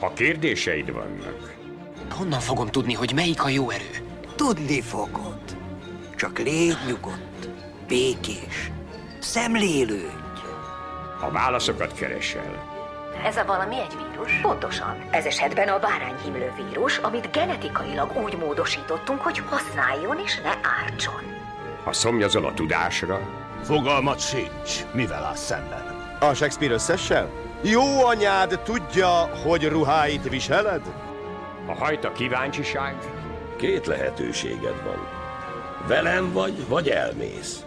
Ha kérdéseid vannak, Honnan fogom tudni, hogy melyik a jó erő? Tudni fogod. Csak légy nyugodt, békés, szemlélődj. a válaszokat keresel. Ez a valami egy vírus? Pontosan. Ez esetben a bárányhimlő vírus, amit genetikailag úgy módosítottunk, hogy használjon és ne ártson. Ha szomjazol a tudásra, Fogalmat sincs, mivel áll szemben. A Shakespeare összessel? Jó anyád tudja, hogy ruháit viseled? a kíváncsiság, Két lehetőséged van. Velem vagy, vagy elmész.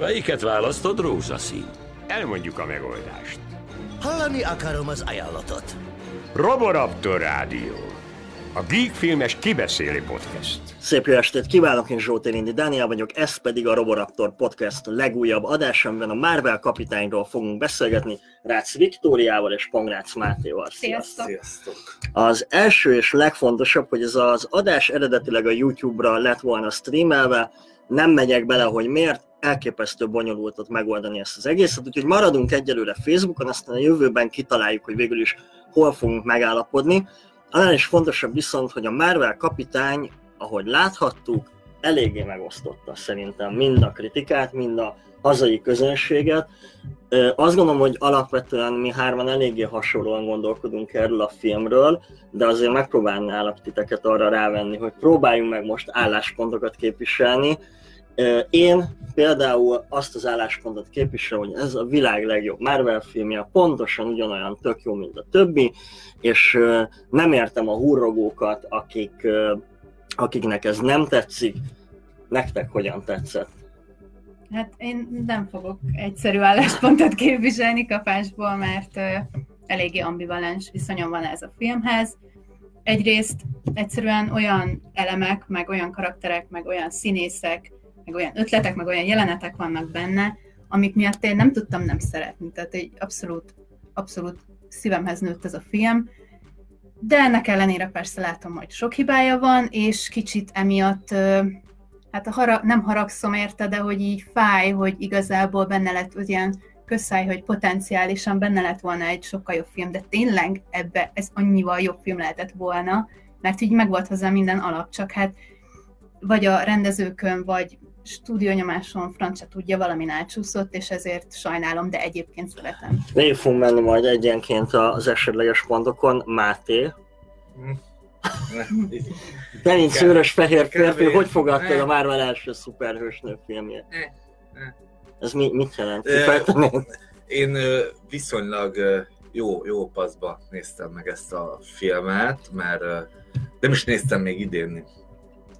Melyiket választod, rózsaszín? elmondjuk a megoldást. Hallani akarom az ajánlatot. Roboraptor Rádió. A Geek Filmes kibeszéli podcast. Szép jó estét kívánok, én Zsóti Lindi Dániel vagyok, ez pedig a Roboraptor Podcast legújabb adása, amiben a Marvel kapitányról fogunk beszélgetni Rácz Viktóriával és Pongrácz Mátéval. Sziasztok! Sziasztok! Az első és legfontosabb, hogy ez az adás eredetileg a YouTube-ra lett volna streamelve, nem megyek bele, hogy miért, elképesztő bonyolultat megoldani ezt az egészet, úgyhogy maradunk egyelőre Facebookon, aztán a jövőben kitaláljuk, hogy végül is hol fogunk megállapodni. Annál is fontosabb viszont, hogy a Marvel kapitány, ahogy láthattuk, eléggé megosztotta szerintem mind a kritikát, mind a hazai közönséget. Azt gondolom, hogy alapvetően mi hárman eléggé hasonlóan gondolkodunk erről a filmről, de azért megpróbálnálak titeket arra rávenni, hogy próbáljunk meg most álláspontokat képviselni. Én például azt az álláspontot képviselem, hogy ez a világ legjobb Marvel filmje, pontosan ugyanolyan tök jó, mint a többi, és nem értem a hurrogókat, akik, akiknek ez nem tetszik. Nektek hogyan tetszett? Hát én nem fogok egyszerű álláspontot képviselni kapásból, mert eléggé ambivalens viszonyom van ez a filmhez. Egyrészt egyszerűen olyan elemek, meg olyan karakterek, meg olyan színészek, meg olyan ötletek, meg olyan jelenetek vannak benne, amik miatt én nem tudtam nem szeretni. Tehát egy abszolút, abszolút szívemhez nőtt ez a film. De ennek ellenére persze látom, hogy sok hibája van, és kicsit emiatt hát a hara, nem haragszom érte, de hogy így fáj, hogy igazából benne lett hogy ilyen közszáj, hogy potenciálisan benne lett volna egy sokkal jobb film, de tényleg ebbe ez annyival jobb film lehetett volna, mert így megvolt hozzá minden alap, csak hát vagy a rendezőkön, vagy stúdiónyomáson francia tudja, valamin elcsúszott, és ezért sajnálom, de egyébként szeretem. Végig fogunk menni majd egyenként az esetleges pontokon. Máté, te mint szőrös fehér férfi, hogy fogadtad a Marvel első szuperhősnő filmjét? Ez mi, mit jelent? Én viszonylag jó, jó paszba néztem meg ezt a filmet, mert nem is néztem még idén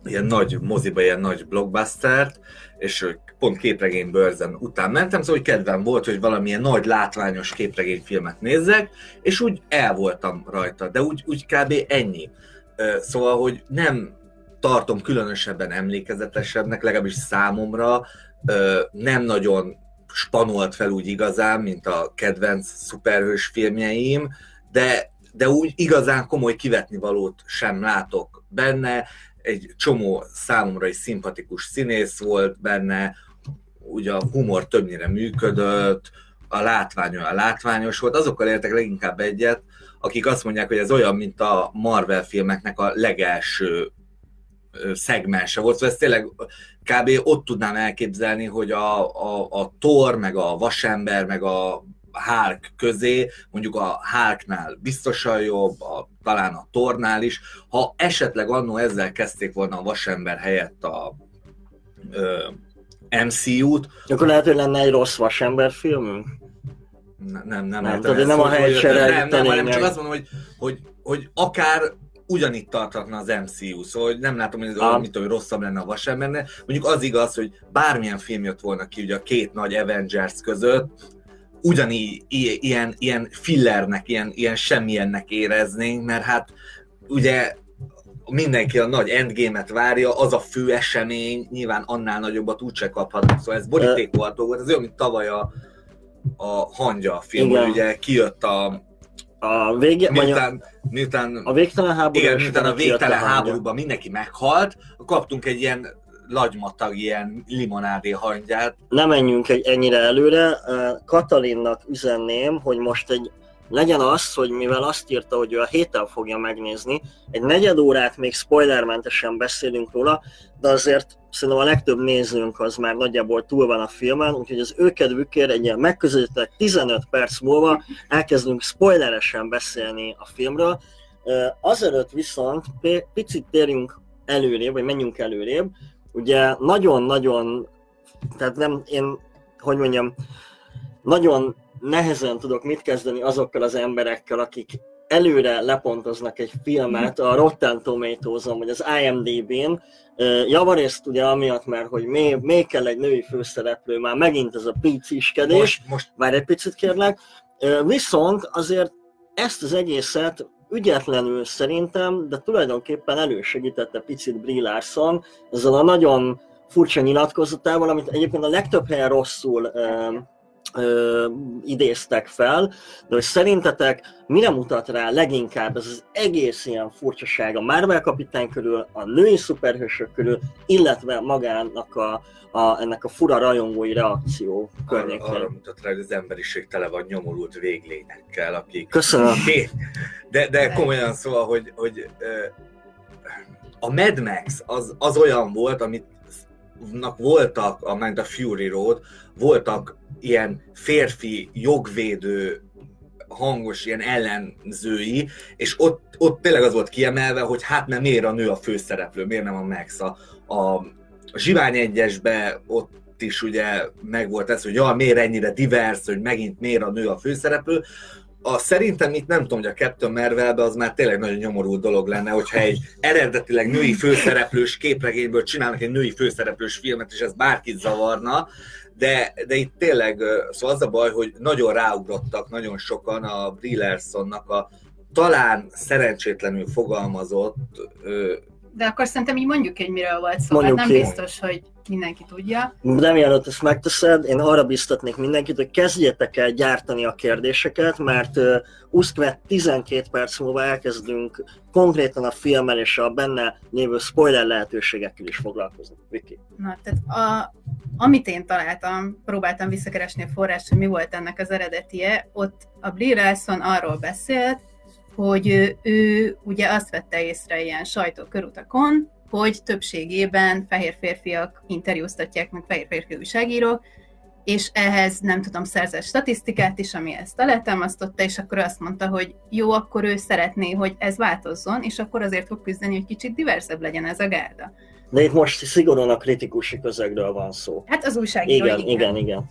ilyen nagy moziba, ilyen nagy blockbustert, és pont képregénybőrzen után mentem, szóval hogy kedvem volt, hogy valamilyen nagy látványos képregényfilmet nézzek, és úgy el voltam rajta, de úgy, úgy kb. ennyi. Szóval, hogy nem tartom különösebben emlékezetesebbnek, legalábbis számomra, nem nagyon spanolt fel úgy igazán, mint a kedvenc szuperhős filmjeim, de, de úgy igazán komoly kivetni valót sem látok benne. Egy csomó számomra is szimpatikus színész volt benne, ugye a humor többnyire működött, a látvány olyan látványos volt, azokkal értek leginkább egyet, akik azt mondják, hogy ez olyan, mint a Marvel filmeknek a legelső szegmense volt, szóval ez tényleg kb. ott tudnám elképzelni, hogy a, a, a Thor, meg a Vasember, meg a Hulk közé, mondjuk a Hulknál biztosan jobb, a, talán a Tornál is, ha esetleg annó ezzel kezdték volna a Vasember helyett a ö, MCU-t, Akkor lehet, hogy lenne egy rossz vasember filmünk? nem, nem, nem, Nem, értem tehát nem a helyet se nem, nem, hanem csak azt mondom, hogy, hogy, hogy akár ugyanitt tartatna az MCU, szóval hogy nem látom, hogy ez Ah. hogy rosszabb lenne a Vasembernek. Mondjuk az igaz, hogy bármilyen film jött volna ki ugye a két nagy Avengers között, ugyanígy ilyen, ilyen fillernek, ilyen, ilyen semmilyennek éreznénk, mert hát ugye mindenki a nagy endgame-et várja, az a fő esemény, nyilván annál nagyobbat úgyse kaphatunk, szóval ez borítékolható volt, ez olyan, mint tavaly a, a hangya film, Igen. ugye kijött a, A a, miután, miután a végtelen háború, igen, miután a végtelen háborúban mindenki meghalt, kaptunk egy ilyen lagymatag, ilyen limonádé hangyát. Ne menjünk egy ennyire előre. Katalinnak üzenném, hogy most egy legyen az, hogy mivel azt írta, hogy ő a héten fogja megnézni, egy negyed órát még spoilermentesen beszélünk róla, de azért szerintem a legtöbb nézőnk az már nagyjából túl van a filmen, úgyhogy az ő kedvükért egy ilyen megközelítőleg 15 perc múlva elkezdünk spoileresen beszélni a filmről. Azelőtt viszont picit térjünk előrébb, vagy menjünk előrébb. Ugye nagyon-nagyon, tehát nem, én, hogy mondjam, nagyon nehezen tudok mit kezdeni azokkal az emberekkel, akik előre lepontoznak egy filmet a Rotten tomatoes vagy az IMDb-n, javarészt ugye amiatt, mert hogy még, még kell egy női főszereplő, már megint ez a piciskedés, most, most. várj egy picit kérlek, viszont azért ezt az egészet ügyetlenül szerintem, de tulajdonképpen elősegítette picit Brie Larson ezzel a nagyon furcsa nyilatkozatával, amit egyébként a legtöbb helyen rosszul ö, idéztek fel, de hogy szerintetek mire mutat rá leginkább ez az egész ilyen furcsaság a Marvel kapitány körül, a női szuperhősök körül, illetve magának a, a, ennek a fura rajongói reakció környékén. Arra, arra mutat rá, hogy az emberiség tele van nyomorult véglényekkel, akik... Köszönöm. De, de komolyan szóval, hogy, hogy a Mad Max az, az olyan volt, amit voltak, a, a Fury Road, voltak ilyen férfi jogvédő hangos ilyen ellenzői, és ott, ott tényleg az volt kiemelve, hogy hát nem miért a nő a főszereplő, miért nem a Max. A, a Zsivány egyesbe ott is ugye megvolt ez, hogy ja, miért ennyire divers, hogy megint miért a nő a főszereplő. A, szerintem itt nem tudom, hogy a Captain Marvelbe az már tényleg nagyon nyomorú dolog lenne, hogyha egy eredetileg női főszereplős képregényből csinálnak egy női főszereplős filmet, és ez bárkit zavarna, de, de itt tényleg, szóval az a baj, hogy nagyon ráugrottak nagyon sokan a Brillersonnak a talán szerencsétlenül fogalmazott de akkor szerintem így mondjuk, hogy miről volt szó, mondjuk hát nem ki. biztos, hogy mindenki tudja. De mielőtt ezt megteszed, én arra biztatnék mindenkit, hogy kezdjetek el gyártani a kérdéseket, mert uh, Uszkvet 12 perc múlva elkezdünk konkrétan a filmmel és a benne lévő spoiler lehetőségekkel is foglalkozni. Viki. Na, tehát a, amit én találtam, próbáltam visszakeresni a forrást, hogy mi volt ennek az eredetie, ott a Brie Larson arról beszélt, hogy ő, ő ugye azt vette észre ilyen sajtókörutakon, hogy többségében fehér férfiak interjúztatják meg fehér férfi újságírók, és ehhez nem tudom, szerzett statisztikát is, ami ezt alátámasztotta, és akkor azt mondta, hogy jó, akkor ő szeretné, hogy ez változzon, és akkor azért fog küzdeni, hogy kicsit diversebb legyen ez a gárda. De itt most szigorúan a kritikusi közegről van szó. Hát az újságíró, igen. Igen, igen, igen.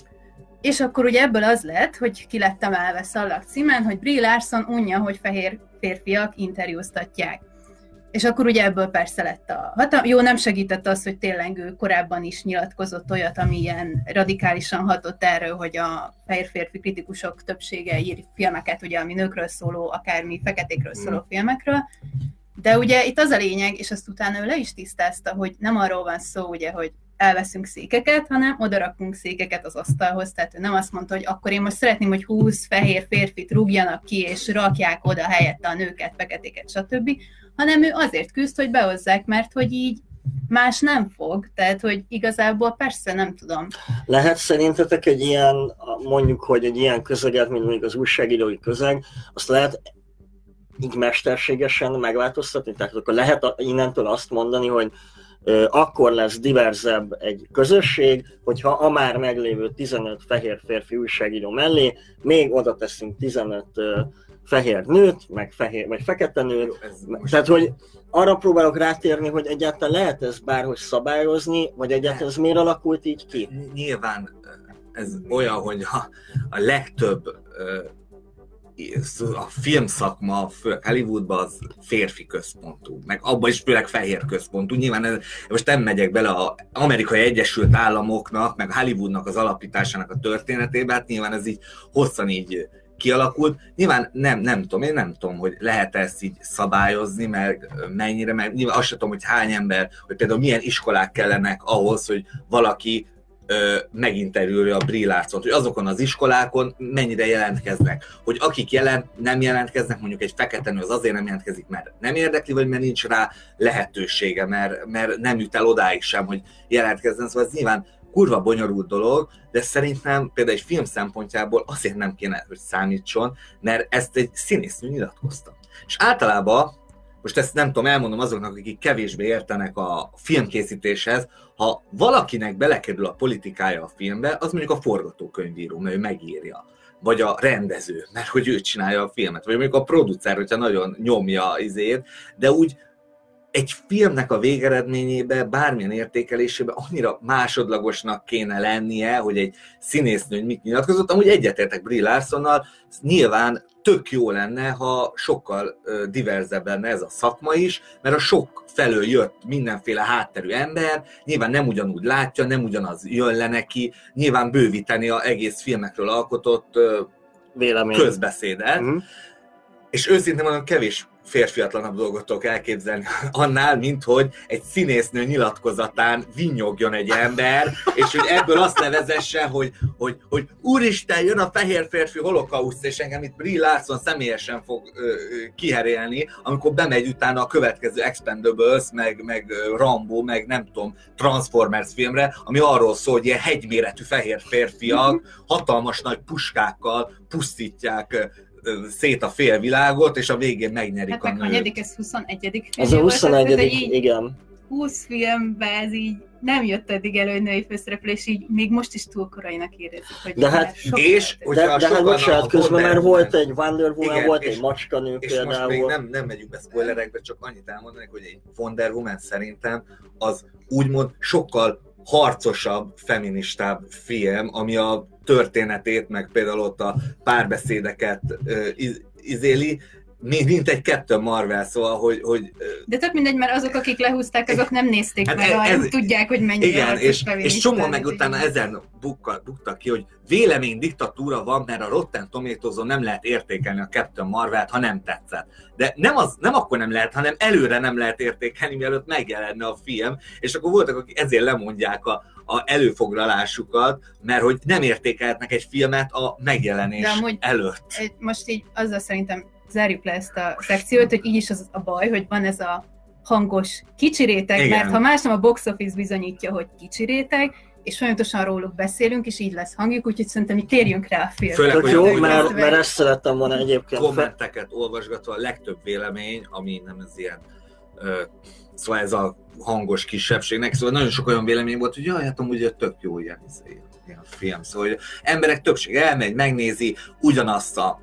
És akkor ugye ebből az lett, hogy ki lett emelve szallag címen, hogy Brie Larson unja, hogy fehér férfiak interjúztatják. És akkor ugye ebből persze lett a hatalom. Jó, nem segített az, hogy tényleg ő korábban is nyilatkozott olyat, ami ilyen radikálisan hatott erről, hogy a fehér férfi kritikusok többsége ír filmeket, ugye, ami nőkről szóló, akármi feketékről szóló mm. filmekről. De ugye itt az a lényeg, és azt utána ő le is tisztázta, hogy nem arról van szó, ugye, hogy elveszünk székeket, hanem odarakunk székeket az asztalhoz, tehát ő nem azt mondta, hogy akkor én most szeretném, hogy 20 fehér férfit rúgjanak ki, és rakják oda helyette a nőket, feketéket, stb., hanem ő azért küzd, hogy behozzák, mert hogy így más nem fog, tehát hogy igazából persze nem tudom. Lehet szerintetek egy ilyen, mondjuk, hogy egy ilyen közeget, mint mondjuk az újságírói közeg, azt lehet így mesterségesen megváltoztatni? Tehát akkor lehet innentől azt mondani, hogy akkor lesz diverzebb egy közösség, hogyha a már meglévő 15 fehér férfi újságíró mellé még oda teszünk 15 fehér nőt, meg fehér, vagy fekete nőt. Jó, Tehát, hogy arra próbálok rátérni, hogy egyáltalán lehet ez bárhogy szabályozni, vagy egyáltalán ez miért alakult így ki? Nyilván ez olyan, hogy a, a legtöbb a filmszakma, Hollywoodban az férfi központú, meg abban is főleg fehér központú. Nyilván ez, most nem megyek bele az Amerikai Egyesült Államoknak, meg Hollywoodnak az alapításának a történetébe, hát nyilván ez így hosszan így kialakult. Nyilván nem, nem tudom, én nem tudom, hogy lehet ezt így szabályozni, mert mennyire, mert nyilván azt sem tudom, hogy hány ember, hogy például milyen iskolák kellenek ahhoz, hogy valaki meginterjúlja a Brillácot, hogy azokon az iskolákon mennyire jelentkeznek. Hogy akik jelent, nem jelentkeznek, mondjuk egy fekete nő az azért nem jelentkezik, mert nem érdekli, vagy mert nincs rá lehetősége, mert, mert nem jut el odáig sem, hogy jelentkezzen. Szóval ez nyilván kurva bonyolult dolog, de szerintem például egy film szempontjából azért nem kéne, hogy számítson, mert ezt egy színésznő nyilatkozta. És általában most ezt nem tudom, elmondom azoknak, akik kevésbé értenek a filmkészítéshez, ha valakinek belekerül a politikája a filmbe, az mondjuk a forgatókönyvíró, mert ő megírja. Vagy a rendező, mert hogy ő csinálja a filmet, vagy mondjuk a producer, hogyha nagyon nyomja izét, de úgy egy filmnek a végeredményébe, bármilyen értékelésébe annyira másodlagosnak kéne lennie, hogy egy színésznő mit nyilatkozott. Amúgy egyetértek Brie Larsonnal, nyilván tök jó lenne, ha sokkal diverzebb lenne ez a szakma is, mert a sok felől jött mindenféle hátterű ember, nyilván nem ugyanúgy látja, nem ugyanaz jön le neki, nyilván bővíteni a egész filmekről alkotott Vélemény. közbeszédet. Mm. És őszintén mondom, kevés férfiatlanabb dolgot tudok elképzelni annál, mint hogy egy színésznő nyilatkozatán vinyogjon egy ember, és hogy ebből azt nevezesse, hogy, hogy, hogy úristen, jön a fehér férfi holokauszt, és engem itt Brie Larson személyesen fog ö, ö, kiherélni, amikor bemegy utána a következő Expendables, meg, meg Rambo, meg nem tudom, Transformers filmre, ami arról szól, hogy ilyen hegyméretű fehér férfiak hatalmas nagy puskákkal pusztítják szét a félvilágot, és a végén megnyerik Hát a nőt. hanyadik, ez 21. Ez a volt, tehát 21 így igen. 20 filmben ez így nem jött eddig elő, hogy női főszereplő, és így még most is túl korainak érezzük, hogy De hát- sok És, volt. De, de hát bocsánat, közben már volt egy Wonder Woman, Igen, volt és- egy macskanő És most még például. nem, nem megyünk be spoilerekbe, csak annyit elmondanék, hogy egy Wonder Woman szerintem az úgymond sokkal harcosabb, feministább film, ami a történetét, meg például ott a párbeszédeket iz- izéli, mi- mint egy kettő Marvel, szóval, hogy, hogy De tök mindegy, mert azok, akik lehúzták, azok nem nézték Hát meg, ez- hanem ez- tudják, hogy mennyire igen, és, és csomó meg utána ezen bukka, buktak ki, hogy vélemény diktatúra van, mert a Rotten tomatoes nem lehet értékelni a Captain Marvel-t, ha nem tetszett. De nem, az, nem akkor nem lehet, hanem előre nem lehet értékelni, mielőtt megjelenne a film, és akkor voltak, akik ezért lemondják a, a előfoglalásukat, mert hogy nem értékelhetnek egy filmet a megjelenés De amúgy- előtt. Most így azzal szerintem zárjuk le ezt a szekciót, hogy így is az a baj, hogy van ez a hangos kicsi réteg, Igen. mert ha más nem a box office bizonyítja, hogy kicsi réteg, és folyamatosan róluk beszélünk, és így lesz hangjuk, úgyhogy szerintem mi térjünk rá a filmre. Főleg, hogy jó, mert, mert ezt szerettem volna egyébként. Kommenteket olvasgatva a legtöbb vélemény, ami nem ez ilyen, szóval ez a hangos kisebbségnek, szóval nagyon sok olyan vélemény volt, hogy jaj, hát amúgy tök jó ilyen, izé, ilyen film, szóval hogy emberek többsége elmegy, megnézi ugyanazt a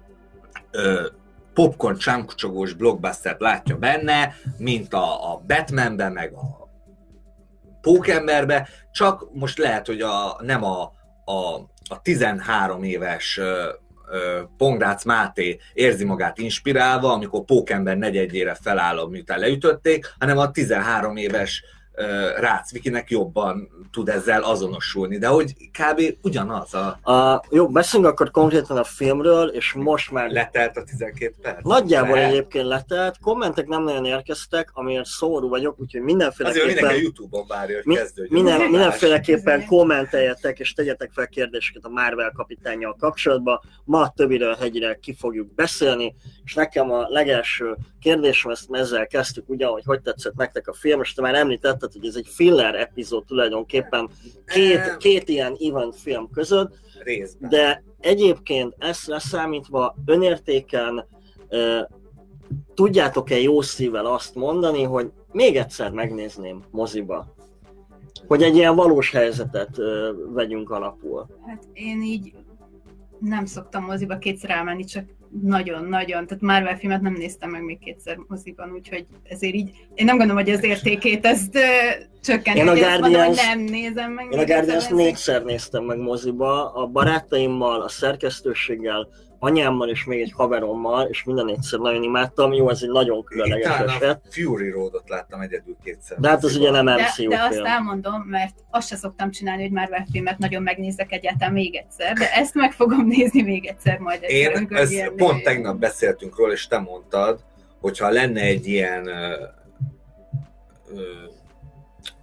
ö, popcorn csámkucsogós blockbustert látja benne, mint a, a Batmanben, meg a Pókemberbe, csak most lehet, hogy a, nem a, a, a 13 éves ö, ö, Pongrác Máté érzi magát inspirálva, amikor Pókember negyedjére feláll, miután leütötték, hanem a 13 éves ö, Rácz Vikinek jobban tud ezzel azonosulni, de hogy kb. ugyanaz a A, jó, beszéljünk akkor konkrétan a filmről, és most már letelt a 12 perc. nagyjából Le- egyébként letelt, kommentek nem nagyon érkeztek, amiért szomorú vagyok, úgyhogy Azért mindenki a mindenféleképpen, Youtube-on várja, hogy mi, kezdődjön. minden, mindenféleképpen kommenteljetek és tegyetek fel kérdéseket a Marvel kapitányjal kapcsolatban. Ma a többiről hegyre ki fogjuk beszélni, és nekem a legelső kérdésem, ezt ezzel kezdtük, ugye, hogy hogy tetszett nektek a film, és te már említetted, hogy ez egy filler epizód tulajdonképpen két, két ilyen event film között, Részben. de egyébként ezt leszámítva önértéken ö, tudjátok-e jó szívvel azt mondani, hogy még egyszer megnézném moziba? Hogy egy ilyen valós helyzetet ö, vegyünk alapul. Hát én így nem szoktam moziba kétszer elmenni, csak nagyon-nagyon, tehát Marvel filmet nem néztem meg még kétszer moziban, úgyhogy ezért így, én nem gondolom, hogy az értékét ezt ö, csökkenti, Én a azt mondom, hogy Guardians- nem nézem meg. Én a Guardians négyszer néztem meg moziba, a barátaimmal, a szerkesztőséggel, anyámmal és még egy haverommal, és minden egyszer nagyon imádtam. Jó, ez egy nagyon különleges Talán a eset. Fury Road-ot láttam egyedül kétszer. De hát az ugye nem de, MCU de azt film. elmondom, mert azt se szoktam csinálni, hogy Marvel filmet nagyon megnézek egyáltalán még egyszer, de ezt meg fogom nézni még egyszer majd Én, ez pont tegnap beszéltünk róla, és te mondtad, hogyha lenne egy ilyen ö, ö,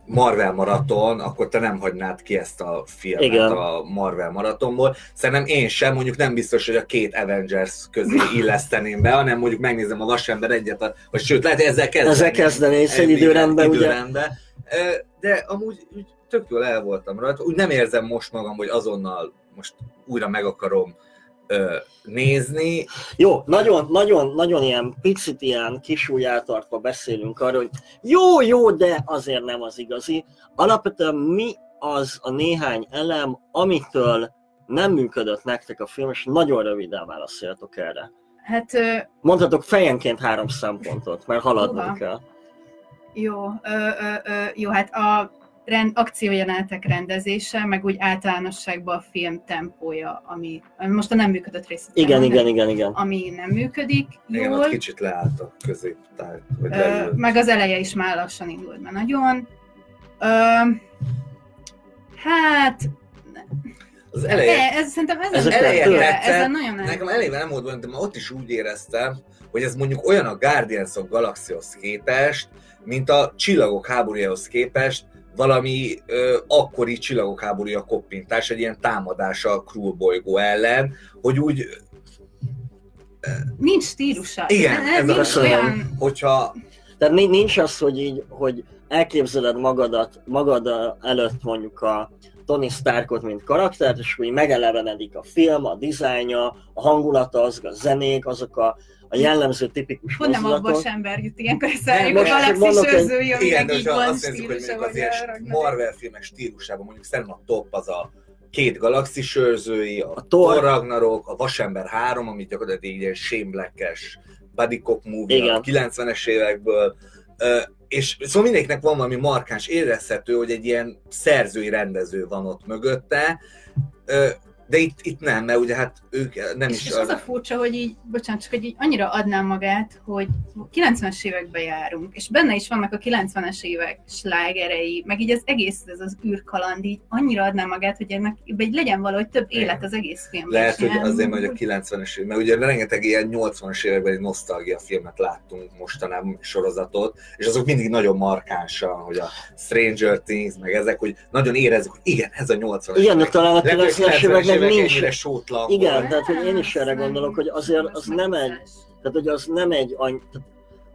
Marvel maraton, akkor te nem hagynád ki ezt a filmet Igen. a Marvel maratonból. Szerintem én sem, mondjuk nem biztos, hogy a két Avengers közé illeszteném be, hanem mondjuk megnézem a Vasember egyet, vagy sőt, lehet, ezzel kezdeni. Ezzel kezdenész egy Igen, időrendben, ugye? időrendben. Ö, De amúgy úgy tök jól el voltam rajta. Úgy nem érzem most magam, hogy azonnal most újra meg akarom ö, nézni. Jó, nagyon, nagyon, nagyon ilyen picit ilyen kisúly eltartva beszélünk arról, hogy jó, jó, de azért nem az igazi. Alapvetően mi az a néhány elem, amitől nem működött nektek a film, és nagyon röviden válaszoljatok erre. Hát ö, Mondhatok fejenként három szempontot, mert haladnunk kell. jó, ö, ö, ö, jó, hát a rend, akciójelenetek rendezése, meg úgy általánosságban a film tempója, ami, ami most a nem működött rész. Igen, igen, igen, igen. Ami nem működik Igen, jól. ott kicsit leállt a középtáj. Vagy Ö, meg az eleje is már lassan indult be nagyon. Ö, hát, Az eleje, e, ez szerintem ez Ez nem a eleje tetszett. ezen nagyon nem. Nekem eleve nem volt benne, de már ott is úgy éreztem, hogy ez mondjuk olyan a Guardians of Galaxy-hoz képest, mint a Csillagok háborújához képest, valami ö, akkori Csillagok háborúja koppintás, egy ilyen támadás a Krull bolygó ellen, hogy úgy, Nincs stílusa. Igen, ez ez nincs az- olyan... hogyha Tehát ni- nincs az, hogy így, hogy elképzeled magadat, magad előtt mondjuk a Tony Starkot, mint karaktert, és úgy megelevenedik a film, a dizájnja, a hangulata, azok a zenék, azok a, a jellemző tipikus Pont nem abban mozdulatok. ember jut ilyenkor eszembe, most a galaxis őrzői, aminek így van hogy stílusa, vagy azért. Marvel filmek stílusában mondjuk szerintem a top az a két galaxis őrzői, a, A Thor. Thor. Ragnarok, a Vasember 3, amit gyakorlatilag egy ilyen shame black-es buddy cop movie a 90-es évekből, és szóval mindegyiknek van valami markáns, érezhető, hogy egy ilyen szerzői rendező van ott mögötte, de itt, itt nem, mert ugye hát ők nem És, is... és az a furcsa, hogy így, bocsánat, csak hogy így annyira adnám magát, hogy 90-es évekbe járunk, és benne is vannak a 90-es évek slágerei, meg így az egész, ez az űrkaland, így annyira adnám magát, hogy ennek így legyen valahogy több élet az egész filmben. Lehet, és hogy nem- azért, mert hogy a 90-es évek, mert ugye rengeteg ilyen 80-as évekbeli nosztalgia filmet láttunk mostanában sorozatot, és azok mindig nagyon markánsan, hogy a Stranger Things, meg ezek, hogy nagyon érezzük, hogy igen, ez a 80-as Igen, évek. talán a Lehet, hogy 90-es éveknek nincs. sótlan Igen, tehát hogy én is erre gondolok, hogy azért az nem egy, tehát hogy az nem egy, any, tehát,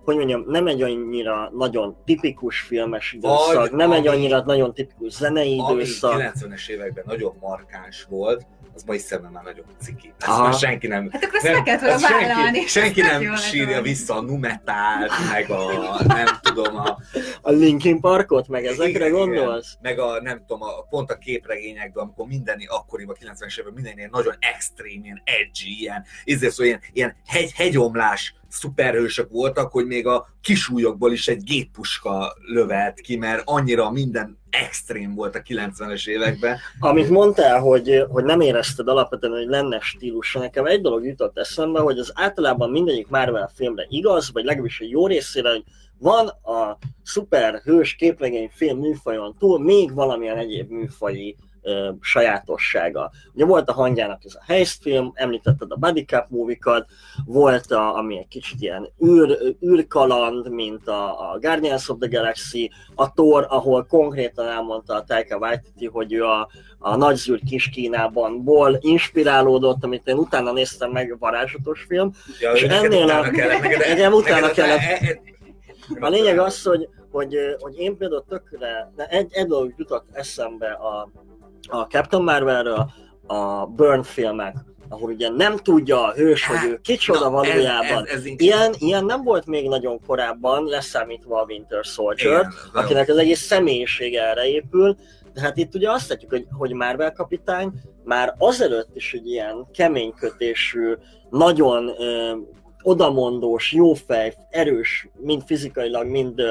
hogy mondjam, nem egy annyira nagyon tipikus filmes időszak, Vagy nem egy ami- annyira nagyon tipikus zenei Ami időszak. 90-es években nagyon markáns volt, az mai szemben már nagyon ciki. Ezt Aha. már senki nem... Hát akkor nem volna azt senki, vállalni. senki nem jó lett sírja volna. vissza a numetált, meg a nem tudom, a A Linkin Parkot, meg ezekre Igen, igen. gondolsz? meg a, nem tudom, a, pont a képregényekben, amikor minden, akkoriban, 90-es években minden ilyen nagyon extrém, ilyen edgy, ilyen, ezért szóval ilyen, ilyen hegy, hegyomlás szuperhősök voltak, hogy még a kisúlyokból is egy géppuska lövelt ki, mert annyira minden extrém volt a 90-es években. Amit mondtál, hogy, hogy nem érezted alapvetően, hogy lenne stílusa, nekem egy dolog jutott eszembe, hogy az általában mindegyik Marvel filmre igaz, vagy legalábbis egy jó részére, hogy van a szuper hős képregény film műfajon túl még valamilyen egyéb műfaji ö, sajátossága. Ugye volt a hangyának ez a heist film, említetted a Buddy Cup movie volt a, ami egy kicsit ilyen űr, űrkaland, mint a, a Guardians of the Galaxy, a Thor, ahol konkrétan elmondta a Taika Waititi, hogy ő a, a Nagyzűr kis Kínában ból inspirálódott, amit én utána néztem meg, varázslatos film. Ja, És ennél a- utána kellett, neked, Nekem utána kellett. e- e- A lényeg az, hogy, hogy, hogy én például tökre, de egy, egy dolog jutott eszembe a, a Captain Marvelről, a Burn filmek, ahol ugye nem tudja a hős, hogy ő kicsoda Na, valójában. Ez, ez, ez Ilyen, ilyen nem volt még nagyon korábban, leszámítva a Winter Soldier, Igen, akinek az egész személyisége erre épül, de hát itt ugye azt látjuk, hogy, hogy Marvel kapitány már azelőtt is egy ilyen keménykötésű, nagyon ö, odamondós, jófej, erős, mind fizikailag, mind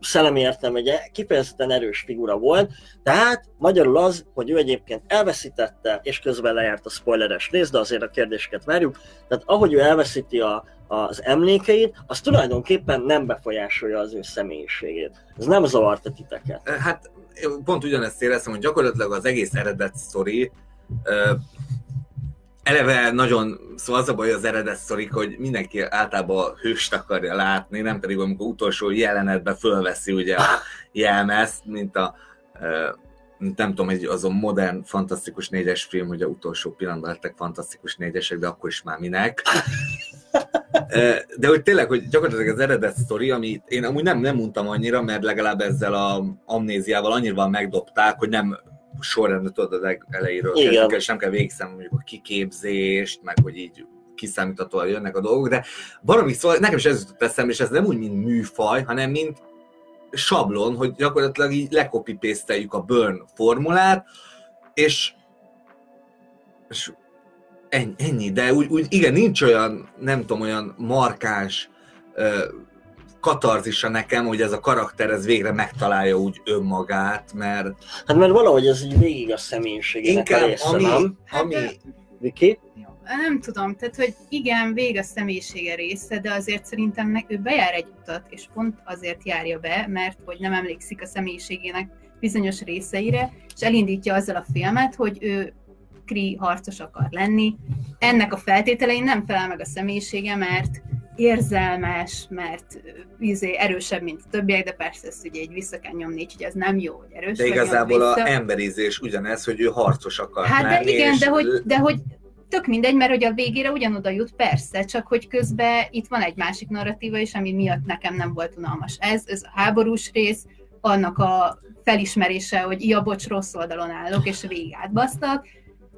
szellemi értelem, egy kifejezetten erős figura volt, tehát magyarul az, hogy ő egyébként elveszítette, és közben lejárt a spoileres rész, de azért a kérdéseket várjuk, tehát ahogy ő elveszíti a, az emlékeit, az tulajdonképpen nem befolyásolja az ő személyiségét. Ez nem zavarta titeket. Hát pont ugyanezt éreztem, hogy gyakorlatilag az egész eredet sztori eleve nagyon, szóval az a baj az eredet sztorik, hogy mindenki általában hőst akarja látni, nem pedig amikor utolsó jelenetben fölveszi ugye a jelmezt, mint a nem tudom, egy azon modern, fantasztikus négyes film, hogy a utolsó pillanatban lettek fantasztikus négyesek, de akkor is már minek. De hogy tényleg, hogy gyakorlatilag az eredet sztori, amit én amúgy nem, nem mondtam annyira, mert legalább ezzel a amnéziával annyira megdobták, hogy nem sorrendet tudod az leg- elejéről Igen. kezdjük, el, és nem kell végigszámolni mondjuk a kiképzést, meg hogy így kiszámíthatóan jönnek a dolgok, de valami szóval nekem is ez jutott eszembe, és ez nem úgy, mint műfaj, hanem mint sablon, hogy gyakorlatilag így lekopi a burn formulát, és, és ennyi, ennyi, de úgy, úgy, igen, nincs olyan, nem tudom, olyan markáns katarzisa nekem, hogy ez a karakter ez végre megtalálja úgy önmagát, mert Hát mert valahogy ez így végig a személyiségének a inkább része, ami, nem? ami Viki? Nem tudom, tehát hogy igen, vég a személyisége része, de azért szerintem meg, ő bejár egy utat, és pont azért járja be, mert hogy nem emlékszik a személyiségének bizonyos részeire, és elindítja azzal a filmet, hogy ő Kree harcos akar lenni. Ennek a feltételein nem felel meg a személyisége, mert érzelmes, mert izé, erősebb, mint a többiek, de persze ezt ugye így vissza kell nyomni, így, hogy az nem jó, hogy erős de igazából a emberizés ugyanez, hogy ő harcos akar Hát de lenni, igen, és de hogy, de hogy tök mindegy, mert hogy a végére ugyanoda jut, persze, csak hogy közben itt van egy másik narratíva is, ami miatt nekem nem volt unalmas. Ez, ez a háborús rész, annak a felismerése, hogy ja, bocs, rossz oldalon állok, és végig átbasztak.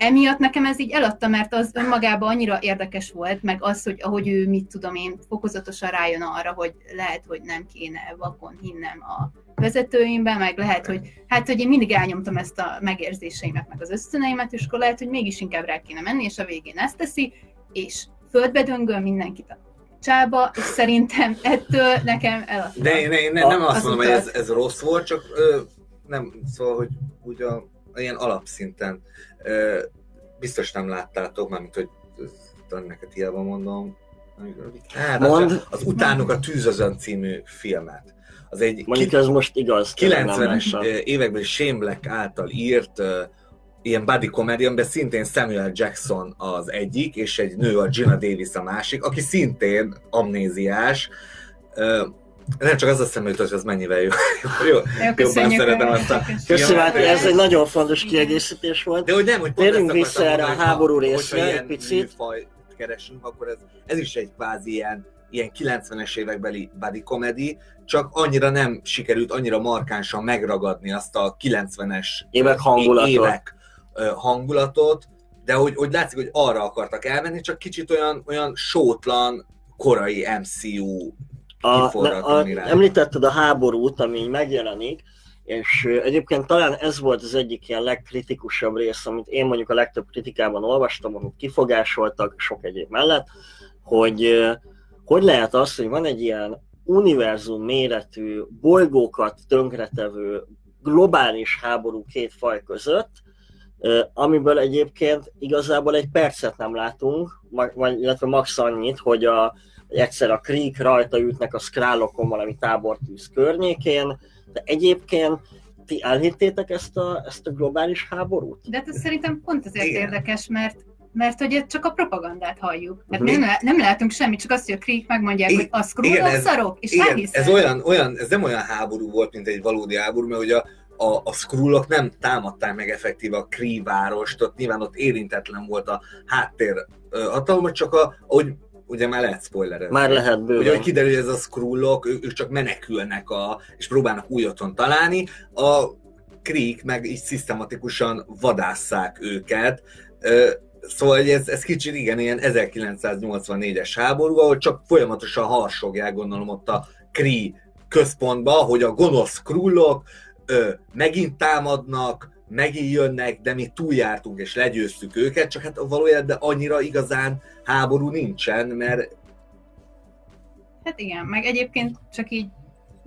Emiatt nekem ez így eladta, mert az önmagában annyira érdekes volt, meg az, hogy ahogy ő, mit tudom én, fokozatosan rájön arra, hogy lehet, hogy nem kéne vakon hinnem a vezetőimben, meg lehet, hogy hát, hogy én mindig elnyomtam ezt a megérzéseimet, meg az ösztöneimet, és akkor lehet, hogy mégis inkább rá kéne menni, és a végén ezt teszi, és földbe döngöl mindenkit a csába, és szerintem ettől nekem eladta. De én, én nem, nem azt az mondom, hogy ez, utat. ez rossz volt, csak ö, nem, szóval, hogy úgy a, ilyen alapszinten biztos nem láttátok, mármint, hogy neked hiába mondom. Hát, Mond. Az Utánok a tűzözön című filmet. Az egy Mondjuk ez most igaz. tényleg nem 90-es láttam. években Shane Black által írt ö, ilyen buddy comedy, amiben szintén Samuel Jackson az egyik, és egy nő, a Gina Davis a másik, aki szintén amnéziás. Nem csak az a szemlőt, hogy az mennyivel jó. jó jobban köszönjük, szeretem azt a Köszönöm, hát ez egy nagyon fontos kiegészítés volt. De hogy nem, hogy pont Térjünk vissza erre a háború részre egy ilyen picit. keresünk, akkor ez, ez is egy kvázi ilyen, ilyen 90-es évekbeli buddy comedy, csak annyira nem sikerült annyira markánsan megragadni azt a 90-es Évek hangulatot. évek hangulatot, de hogy, hogy látszik, hogy arra akartak elmenni, csak kicsit olyan, olyan sótlan, korai MCU A, a, említetted a háborút, ami így megjelenik, és egyébként talán ez volt az egyik ilyen legkritikusabb rész, amit én mondjuk a legtöbb kritikában olvastam, amit kifogásoltak sok egyéb mellett, hogy hogy lehet az, hogy van egy ilyen univerzum méretű, bolygókat tönkretevő globális háború két faj között, amiből egyébként igazából egy percet nem látunk, vagy, illetve max annyit, hogy a, egyszer a Creek rajta ütnek a Skrálokon valami tábortűz környékén, de egyébként ti elhittétek ezt a, ezt a globális háborút? De hát ez szerintem pont azért Igen. érdekes, mert mert hogy csak a propagandát halljuk. Hát nem, nem látunk semmit, csak azt, hogy a Creek megmondják, Igen, hogy a ez- szarok, és Igen, ez olyan, olyan, ez nem olyan háború volt, mint egy valódi háború, mert ugye a, a, a Skrullok nem támadták meg effektíve a Kree várost, ott nyilván ott érintetlen volt a háttér ö, hatalma, csak a, ahogy ugye már lehet spoilerezni. Már lehet Ugye, bőven. hogy kiderül, hogy ez a Skrullok, ők csak menekülnek a, és próbálnak új otthon találni, a Creek meg így szisztematikusan vadásszák őket, Szóval ez, ez kicsit igen, ilyen 1984-es háború, ahol csak folyamatosan harsogják, gondolom ott a Kree központba, hogy a gonosz krullok megint támadnak, megint jönnek, de mi túljártunk és legyőztük őket, csak hát valójában annyira igazán háború nincsen, mert Hát igen, meg egyébként csak így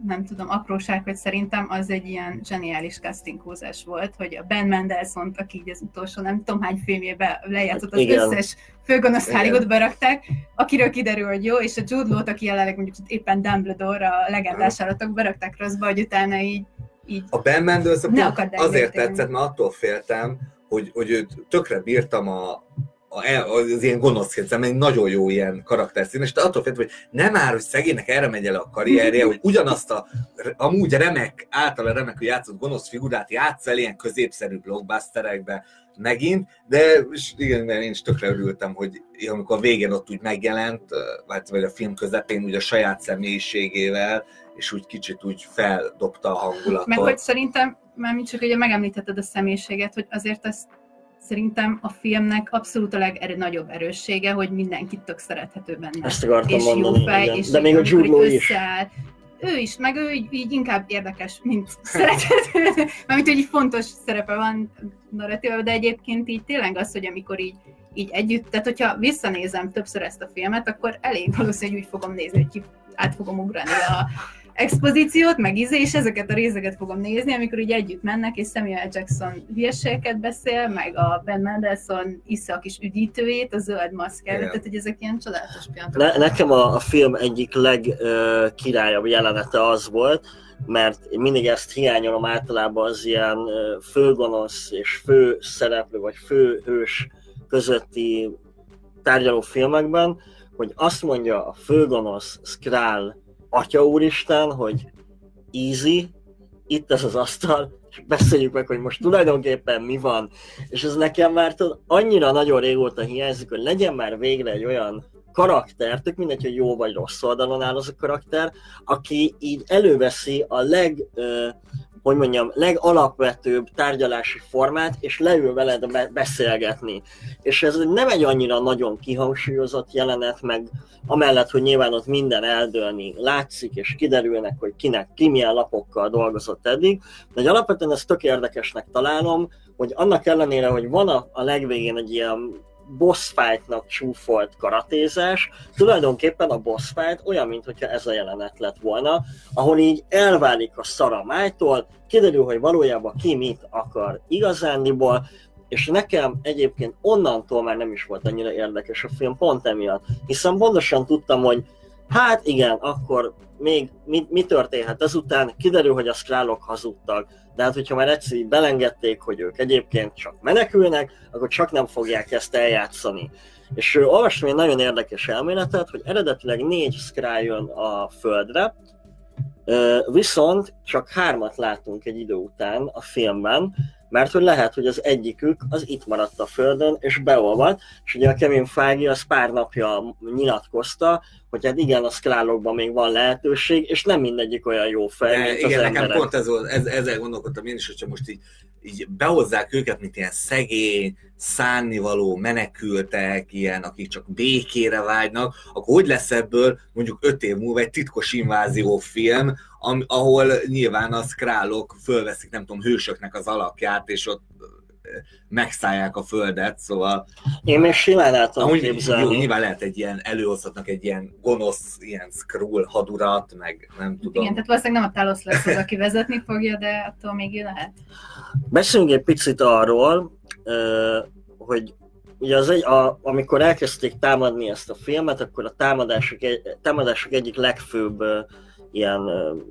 nem tudom, apróság, hogy szerintem az egy ilyen zseniális castinghúzás volt, hogy a Ben mendelsohn aki így az utolsó nem tudom hány filmjében lejátszott, az Igen. összes főgonosz. Hollywood berakták, akiről kiderül, hogy jó, és a Jude Law-t, aki jelenleg mondjuk éppen Dumbledore a legendás állatok, berakták rosszba, hogy utána így, így. A Ben Mendelsohn azért tetszett, mert attól féltem, hogy, hogy őt tökre bírtam a, az ilyen gonoszként, szerintem egy nagyon jó ilyen karakterszín, és attól féltem, hogy nem már, hogy szegénynek erre megy el a karrierje, hogy ugyanazt a amúgy remek, általa remekül játszott gonosz figurát játsz el ilyen középszerű blockbusterekbe megint, de és igen, én is tökre örültem, hogy amikor a végén ott úgy megjelent, vagy a film közepén úgy a saját személyiségével, és úgy kicsit úgy feldobta a hangulatot. Meg hogy szerintem, mármint csak ugye megemlítetted a személyiséget, hogy azért ezt szerintem a filmnek abszolút a legnagyobb erőssége, hogy mindenkit tök szerethető benne. Ezt akartam és mondani, jó fej, igen. és De még a Jude is. összeáll. Ő is, meg ő így, így inkább érdekes, mint szerethető. Mármint, hogy így fontos szerepe van narratívában, de egyébként így tényleg az, hogy amikor így, így együtt, tehát hogyha visszanézem többször ezt a filmet, akkor elég valószínű, hogy úgy fogom nézni, hogy át fogom ugrani a expozíciót, meg izé, és ezeket a részeket fogom nézni, amikor így együtt mennek, és Samuel Jackson hülyeségeket beszél, meg a Ben Mendelsohnissza a kis üdítőjét, a zöld maszkát, Igen. tehát hogy ezek ilyen csodálatos pillanatok. Ne, nekem a, a film egyik legkirályabb jelenete az volt, mert én mindig ezt hiányolom általában az ilyen ö, főgonosz és fő szereplő vagy főhős közötti tárgyaló filmekben, hogy azt mondja a főgonosz Skrull Atya Úristen, hogy easy, itt ez az asztal, és beszéljük meg, hogy most tulajdonképpen mi van. És ez nekem már tudod, annyira nagyon régóta hiányzik, hogy legyen már végre egy olyan karakter, tök mindegy, hogy jó vagy rossz oldalon áll az a karakter, aki így előveszi a leg, ö, hogy mondjam, legalapvetőbb tárgyalási formát, és leül veled be- beszélgetni. És ez nem egy annyira nagyon kihangsúlyozott jelenet, meg amellett, hogy nyilván ott minden eldőlni látszik, és kiderülnek, hogy kinek ki milyen lapokkal dolgozott eddig, de hogy alapvetően ezt tök érdekesnek találom, hogy annak ellenére, hogy van a, a legvégén egy ilyen boss fightnak csúfolt karatézás, tulajdonképpen a boss fight olyan, mintha ez a jelenet lett volna, ahol így elválik a szara májtól, kiderül, hogy valójában ki mit akar igazándiból, és nekem egyébként onnantól már nem is volt annyira érdekes a film, pont emiatt. Hiszen pontosan tudtam, hogy hát igen, akkor még mi, mi történhet ezután, kiderül, hogy a skrálok hazudtak, de hát hogyha már egyszer így belengedték, hogy ők egyébként csak menekülnek, akkor csak nem fogják ezt eljátszani. És ő, olvastam egy nagyon érdekes elméletet, hogy eredetileg négy Skrull jön a Földre, viszont csak hármat látunk egy idő után a filmben, mert hogy lehet, hogy az egyikük az itt maradt a Földön, és beolvadt, és ugye a Kevin Feige az pár napja nyilatkozta, hogy hát igen, a Skrullokban még van lehetőség, és nem mindegyik olyan jó fej, mint igen, az nekem emberek. pont ez volt, ez, ezzel gondolkodtam én is, hogyha most így, így behozzák őket, mint ilyen szegény, szánnivaló menekültek, ilyen, akik csak békére vágynak, akkor hogy lesz ebből mondjuk öt év múlva egy titkos invázió film, am, ahol nyilván a skrálok fölveszik, nem tudom, hősöknek az alakját, és ott megszállják a földet, szóval... Én még simán el tudom Amúgy képzelni. Jó, nyilván lehet egy ilyen, előhozhatnak egy ilyen gonosz, ilyen skrull hadurat, meg nem tudom. Igen, tehát valószínűleg nem a Talos lesz az, aki vezetni fogja, de attól még lehet. Beszéljünk egy picit arról, hogy ugye az egy, a, amikor elkezdték támadni ezt a filmet, akkor a támadások, egy- támadások egyik legfőbb ilyen,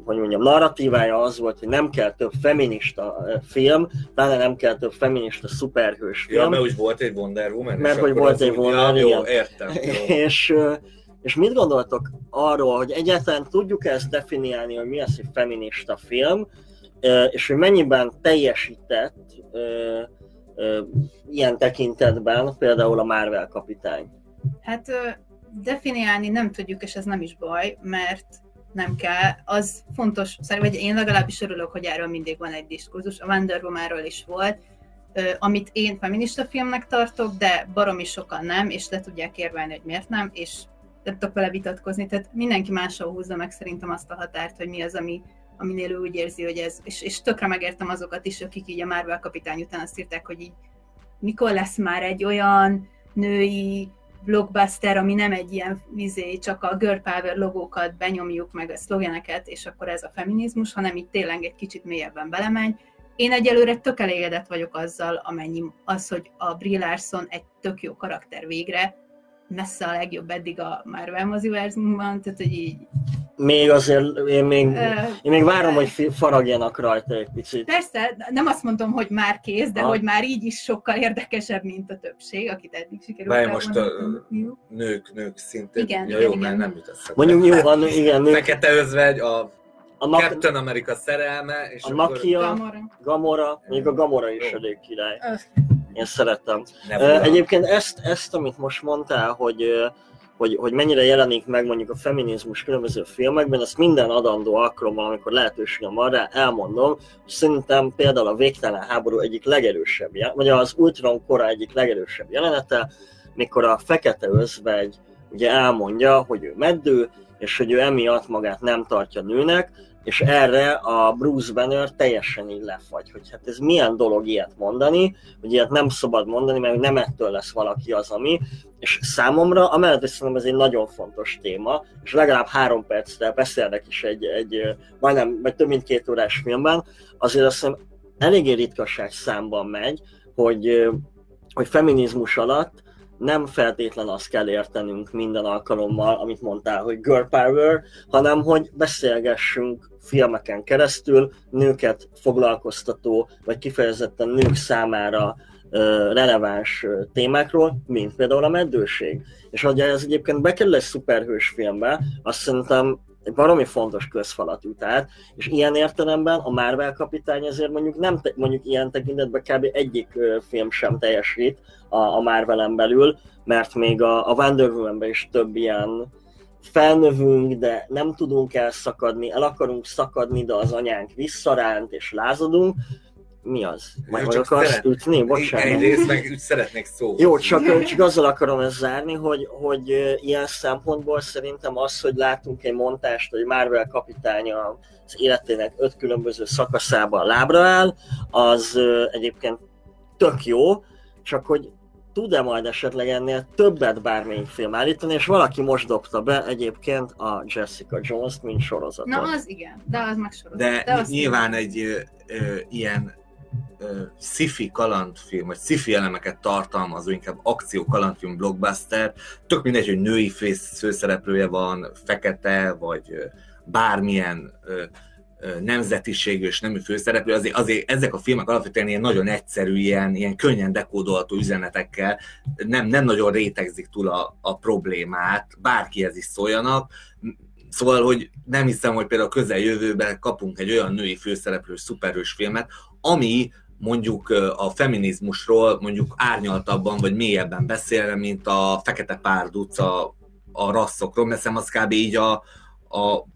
hogy mondjam, narratívája az volt, hogy nem kell több feminista film, pláne nem kell több feminista szuperhős film. Ja, mert úgy volt egy Wonder Woman. Mert hogy volt egy Wonder, igen. Jó, értem. Jó. és, és mit gondoltok arról, hogy egyáltalán tudjuk ezt definiálni, hogy mi az, hogy feminista film, és hogy mennyiben teljesített ilyen tekintetben például a Marvel kapitány? Hát definiálni nem tudjuk, és ez nem is baj, mert nem kell. Az fontos, szerintem, vagy én legalábbis örülök, hogy erről mindig van egy diskurzus. A Wonder Womanról is volt, amit én feminista filmnek tartok, de baromi sokan nem, és le tudják érvelni, hogy miért nem, és nem tudok vele vitatkozni. Tehát mindenki máshol húzza meg szerintem azt a határt, hogy mi az, ami, aminél ő úgy érzi, hogy ez, és, és tökre megértem azokat is, akik így a Marvel kapitány után azt írták, hogy így mikor lesz már egy olyan női blockbuster, ami nem egy ilyen vizé, csak a girl power logókat benyomjuk, meg a szlogeneket, és akkor ez a feminizmus, hanem itt tényleg egy kicsit mélyebben belemegy. Én egyelőre tök elégedett vagyok azzal, amennyi az, hogy a Brie Larson egy tök jó karakter végre, messze a legjobb eddig a Marvel moziverzumban, tehát hogy így még azért, én még, én még várom, hogy faragjanak rajta egy picit. Persze, nem azt mondom, hogy már kész, de Ha. hogy már így is sokkal érdekesebb, mint a többség, akit eddig sikerült Várj, most a nők, nők szintén. Igen, ja, igen, jó, igen. mert nem jut eszembe. Mondjuk jó, a, nő- igen, nő, Fekete özvegy, a a, Nak- Captain America szerelme, és a akkor Nakia, Gamora. Gamora, mondjuk a Gamora is elég király. Én. Ö, Egyébként ezt, ezt, amit most mondtál, hogy, hogy, hogy mennyire jelenik meg mondjuk a feminizmus különböző filmekben, ezt minden adandó alkalommal, amikor lehetőségem van rá, elmondom, hogy szerintem például a Végtelen háború egyik legerősebb, vagy az Ultron kora egyik legerősebb jelenete, mikor a fekete özvegy ugye elmondja, hogy ő meddő, és hogy ő emiatt magát nem tartja nőnek, és erre a Bruce Banner teljesen így lefagy, hogy hát ez milyen dolog ilyet mondani, hogy ilyet nem szabad mondani, mert nem ettől lesz valaki az, ami, és számomra, amellett, hogy szerintem ez egy nagyon fontos téma, és legalább három percre beszélnek is egy, egy majdnem, vagy több mint két órás filmben, azért azt hiszem eléggé ritkaság számban megy, hogy, hogy feminizmus alatt nem feltétlen azt kell értenünk minden alkalommal, amit mondtál, hogy girl power, hanem hogy beszélgessünk filmeken keresztül nőket foglalkoztató, vagy kifejezetten nők számára releváns témákról, mint például a meddőség. És hogy ez egyébként bekerül egy szuperhős filmbe, azt szerintem egy baromi fontos közfalatú tehát, és ilyen értelemben a Marvel kapitány ezért mondjuk nem, te, mondjuk ilyen tekintetben kb. egyik film sem teljesít a, a Marvelen belül, mert még a, a Wonder Woman-ben is több ilyen felnövünk, de nem tudunk elszakadni, el akarunk szakadni, de az anyánk visszaránt és lázadunk. Mi az? Majd Csak akarsz szeret- ütni? Bocsánat. Egyrészt meg úgy szeretnék szó. Jó, csak, csak azzal akarom ezt zárni, hogy, hogy ilyen szempontból szerintem az, hogy látunk egy montást, hogy Marvel kapitánya az életének öt különböző szakaszában lábra áll, az egyébként tök jó, csak hogy tud-e majd esetleg ennél többet bármelyik film állítani, és valaki most dobta be egyébként a Jessica Jones-t, mint sorozatot. Na, az igen, de az meg sorozat. De, de nyilván egy ö, ö, ilyen sci-fi kalandfilm, vagy sci-fi elemeket tartalmazó, inkább akció kalandfilm blockbuster, tök mindegy, hogy női fész- főszereplője van, fekete, vagy bármilyen ö, nemzetiségű és nemű főszereplő, azért, azért ezek a filmek alapvetően ilyen nagyon egyszerű, ilyen, ilyen könnyen dekódolható üzenetekkel, nem, nem nagyon rétegzik túl a, a problémát, bárkihez is szóljanak, Szóval, hogy nem hiszem, hogy például a közeljövőben kapunk egy olyan női főszereplő szuperhős filmet, ami mondjuk a feminizmusról mondjuk árnyaltabban vagy mélyebben beszélne, mint a Fekete Párduc a, a rasszokról, mert szerintem az kb. így a, a,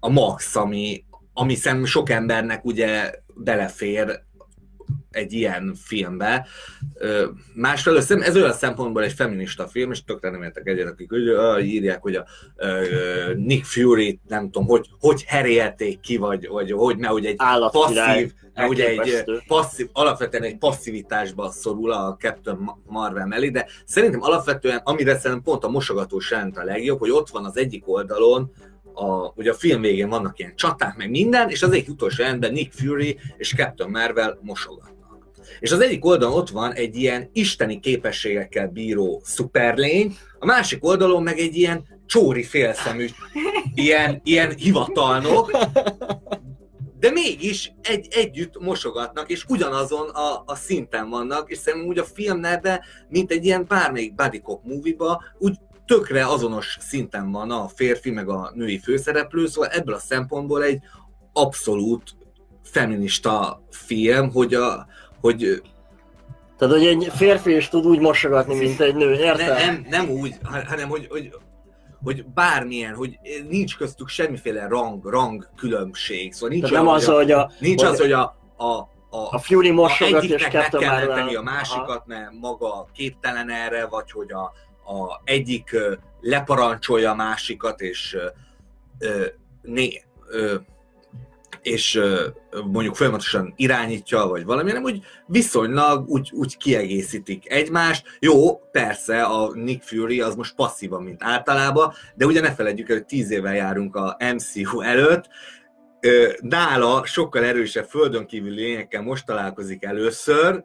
a max, ami, ami szerintem sok embernek ugye belefér egy ilyen filmbe. Másfelől ez olyan szempontból egy feminista film, és tökre nem értek egyet, akik hogy, írják, hogy a Nick Fury, nem tudom, hogy, hogy herélték ki, vagy, vagy hogy nehogy egy Állatkirály. passzív, nehogy egy passzív, alapvetően egy passzivitásba szorul a Captain Marvel mellé, de szerintem alapvetően, amire szerintem pont a mosogatós jelent a legjobb, hogy ott van az egyik oldalon, a, ugye a film végén vannak ilyen csaták, meg minden, és az egyik utolsó jelentben Nick Fury és Captain Marvel mosogatnak. És az egyik oldalon ott van egy ilyen isteni képességekkel bíró szuperlény, a másik oldalon meg egy ilyen csóri félszemű, ilyen, ilyen hivatalnok, de mégis egy, együtt mosogatnak, és ugyanazon a, a szinten vannak, és szerintem úgy a filmnerbe, mint egy ilyen bármelyik buddy cop movie-ba, úgy tökre azonos szinten van a férfi meg a női főszereplő, szóval ebből a szempontból egy abszolút feminista film, hogy, a, hogy Tehát, hogy egy férfi is tud úgy mosogatni, mint egy nő, érted? ne, nem, nem úgy, ha- hanem hogy, hogy, hogy bármilyen, hogy nincs köztük semmiféle rang, rang különbség. Szóval nincs, nem az, hogy a, nincs hogy az, hogy a, a, a, a Fury mosogat, és már... menteni a másikat, mert maga képtelen erre, vagy hogy a, a egyik leparancsolja a másikat, és ö, né, ö, és mondjuk folyamatosan irányítja, vagy valami, nem úgy viszonylag úgy, úgy kiegészítik egymást. Jó, persze a Nick Fury az most passzívan, mint általában, de ugye ne felejtjük el, hogy tíz éve járunk a MCU előtt, nála sokkal erősebb földön kívüli lényekkel most találkozik először,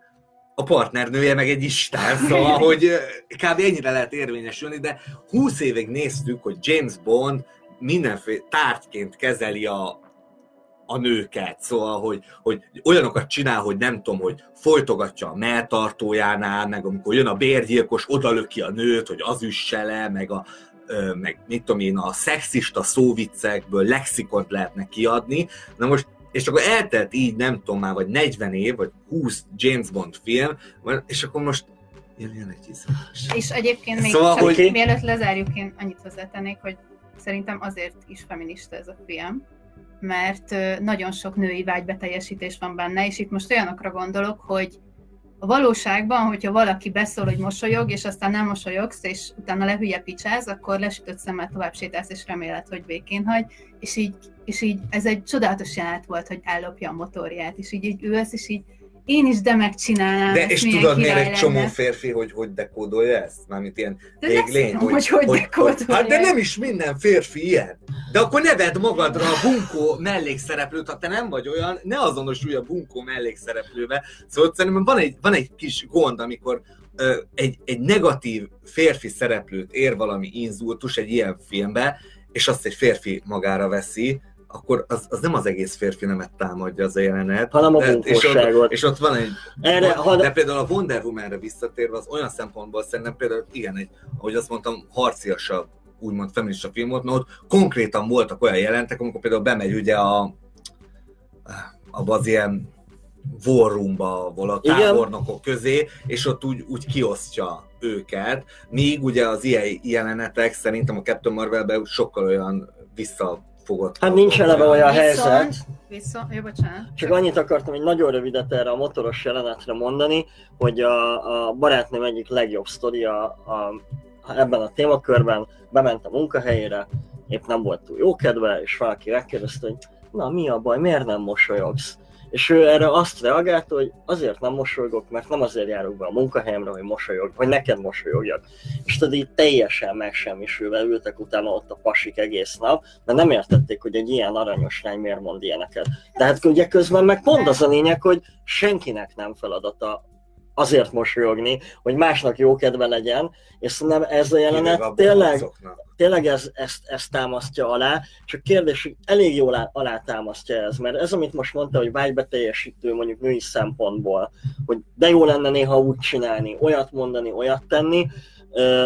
a partnernője meg egy isten, szóval, hogy kb. ennyire lehet érvényesülni, de 20 évig néztük, hogy James Bond mindenféle tárgyként kezeli a, a nőket, szóval, hogy, hogy olyanokat csinál, hogy nem tudom, hogy folytogatja a melltartójánál, meg amikor jön a bérgyilkos, odalöki a nőt, hogy az üsse le, meg a, meg mit tudom én, a szexista szóviccekből lexikont lehetne kiadni. Na most és akkor eltelt így, nem tudom már, vagy 40 év, vagy 20 James Bond film, és akkor most jön egy izgalmas. És egyébként még Szóval, csak hogy- mielőtt lezárjuk, én annyit hozzátennék, hogy szerintem azért is feminista ez a film, mert nagyon sok női vágybeteljesítés van benne, és itt most olyanokra gondolok, hogy a valóságban, hogyha valaki beszól, hogy mosolyog, és aztán nem mosolyogsz, és utána lehülye picsáz, akkor lesütött szemmel tovább sétálsz, és reméled, hogy békén hagy, és így, és így ez egy csodálatos jelenet volt, hogy ellopja a motorját, és így, így ülsz, és így én is de megcsinálnám, De és tudod, miért egy csomó férfi, hogy hogy dekódolja ezt? Mármint ilyen De véglény, nem tudom, hogy hogy dekódolja. Hát de nem is minden férfi ilyen. De akkor ne vedd magadra a bunkó mellékszereplőt, ha te nem vagy olyan, ne azonosulj a bunkó mellékszereplővel. Szóval szerintem van egy, van egy kis gond, amikor ö, egy, egy negatív férfi szereplőt ér valami inzultus egy ilyen filmbe, és azt egy férfi magára veszi, akkor az, az nem az egész férfi nemet támadja az a jelenet. Hanem a De- és, ott, és ott van egy... Erre, ha- de például a Wonder Woman-re visszatérve, az olyan szempontból szerintem például igen, egy, ahogy azt mondtam, harciasabb úgymond feminista film volt, mert ott konkrétan voltak olyan jelentek, amikor például bemegy ugye a, abba az ilyen war roomba, a tábornokok közé, és ott úgy, úgy kiosztja őket, míg ugye az ilyen jelenetek szerintem a Captain Marvelben sokkal olyan visszafogott. Hát nincs eleve olyan helyzet. Viszont, viszont, jó, bocsánat. Csak annyit akartam egy nagyon rövidet erre a motoros jelenetre mondani, hogy a, a barátnőm egyik legjobb sztoria a, ebben a témakörben, bement a munkahelyére, épp nem volt túl jó kedve, és valaki megkérdezte, hogy na mi a baj, miért nem mosolyogsz? És ő erre azt reagálta, hogy azért nem mosolygok, mert nem azért járok be a munkahelyemre, hogy mosolyog, hogy neked mosolyogjak. És tudod, így teljesen megsemmisülve ültek utána ott a pasik egész nap, mert nem értették, hogy egy ilyen aranyos lány miért mond ilyeneket. De hát ugye közben meg pont az a lényeg, hogy senkinek nem feladata azért mosolyogni, hogy másnak jó kedve legyen, és szerintem ez a jelenet tényleg, tényleg ez, ezt, ezt támasztja alá, csak kérdés, hogy elég jól alá, alá támasztja ez, mert ez, amit most mondta, hogy vágybeteljesítő mondjuk női szempontból, hogy de jó lenne néha úgy csinálni, olyat mondani, olyat tenni,